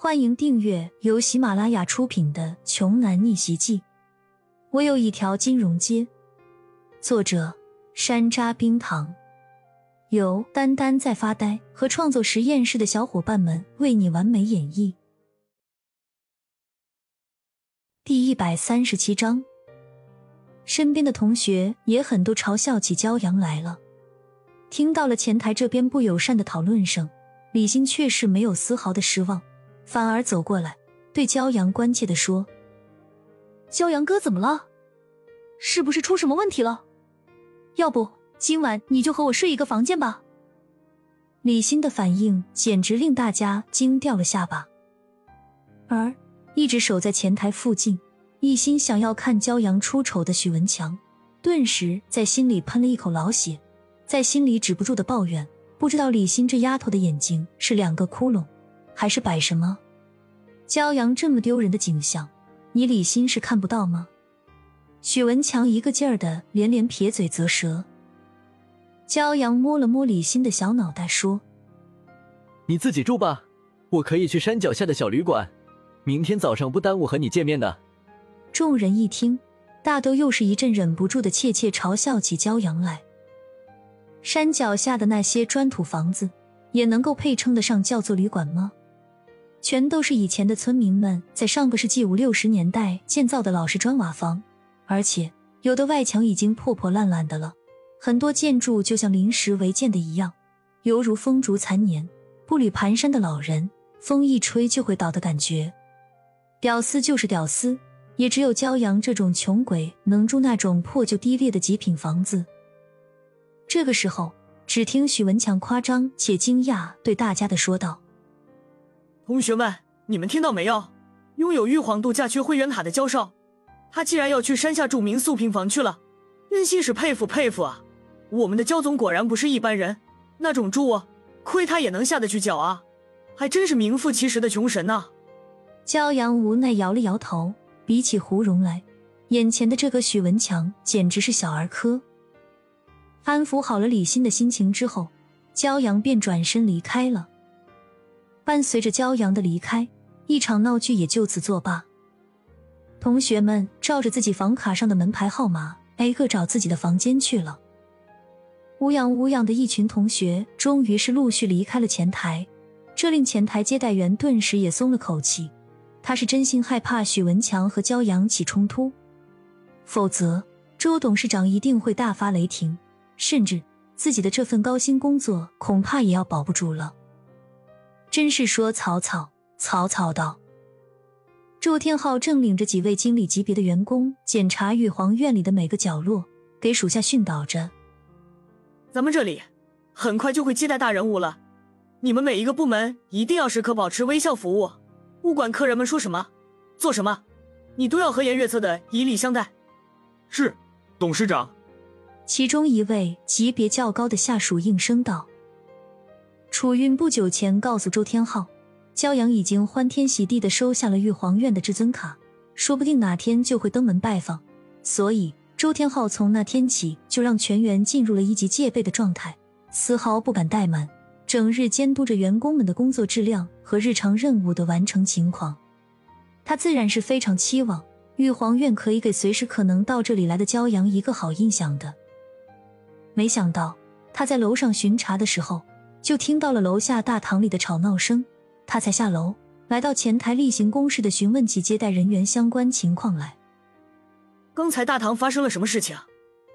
欢迎订阅由喜马拉雅出品的《穷男逆袭记》。我有一条金融街。作者：山楂冰糖，由丹丹在发呆和创作实验室的小伙伴们为你完美演绎。第一百三十七章，身边的同学也很多嘲笑起骄阳来了。听到了前台这边不友善的讨论声，李欣却是没有丝毫的失望。反而走过来，对骄阳关切的说：“骄阳哥，怎么了？是不是出什么问题了？要不今晚你就和我睡一个房间吧。”李欣的反应简直令大家惊掉了下巴。而一直守在前台附近，一心想要看骄阳出丑的许文强，顿时在心里喷了一口老血，在心里止不住的抱怨：不知道李欣这丫头的眼睛是两个窟窿。还是摆什么？骄阳这么丢人的景象，你李欣是看不到吗？许文强一个劲儿的连连撇嘴啧舌。骄阳摸了摸李欣的小脑袋，说：“你自己住吧，我可以去山脚下的小旅馆，明天早上不耽误和你见面的。”众人一听，大都又是一阵忍不住的窃窃嘲笑起骄阳来。山脚下的那些砖土房子，也能够配称得上叫做旅馆吗？全都是以前的村民们在上个世纪五六十年代建造的老式砖瓦房，而且有的外墙已经破破烂烂的了，很多建筑就像临时违建的一样，犹如风烛残年、步履蹒跚的老人，风一吹就会倒的感觉。屌丝就是屌丝，也只有骄阳这种穷鬼能住那种破旧低劣的极品房子。这个时候，只听许文强夸张且惊讶对大家的说道。同学们，你们听到没有？拥有玉皇度假区会员卡的教授，他竟然要去山下住民宿平房去了，真心是佩服佩服啊！我们的焦总果然不是一般人，那种住，亏他也能下得去脚啊，还真是名副其实的穷神呐！焦阳无奈摇了摇头，比起胡蓉来，眼前的这个许文强简直是小儿科。安抚好了李欣的心情之后，骄阳便转身离开了。伴随着骄阳的离开，一场闹剧也就此作罢。同学们照着自己房卡上的门牌号码，挨个找自己的房间去了。无恙无恙的一群同学，终于是陆续离开了前台，这令前台接待员顿时也松了口气。他是真心害怕许文强和骄阳起冲突，否则周董事长一定会大发雷霆，甚至自己的这份高薪工作恐怕也要保不住了。真是说曹操，曹操到。祝天浩正领着几位经理级别的员工检查玉皇院里的每个角落，给属下训导着：“咱们这里很快就会接待大人物了，你们每一个部门一定要时刻保持微笑服务，不管客人们说什么、做什么，你都要和颜悦色的以礼相待。”是，董事长。其中一位级别较高的下属应声道。楚韵不久前告诉周天浩，骄阳已经欢天喜地的收下了玉皇院的至尊卡，说不定哪天就会登门拜访。所以周天浩从那天起就让全员进入了一级戒备的状态，丝毫不敢怠慢，整日监督着员工们的工作质量和日常任务的完成情况。他自然是非常期望玉皇院可以给随时可能到这里来的骄阳一个好印象的。没想到他在楼上巡查的时候。就听到了楼下大堂里的吵闹声，他才下楼，来到前台例行公事的询问起接待人员相关情况来。刚才大堂发生了什么事情？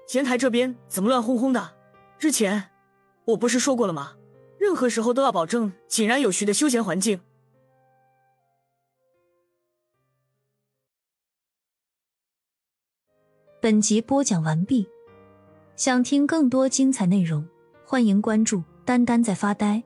前台这边怎么乱哄哄的？之前我不是说过了吗？任何时候都要保证井然有序的休闲环境。本集播讲完毕，想听更多精彩内容，欢迎关注。丹丹在发呆。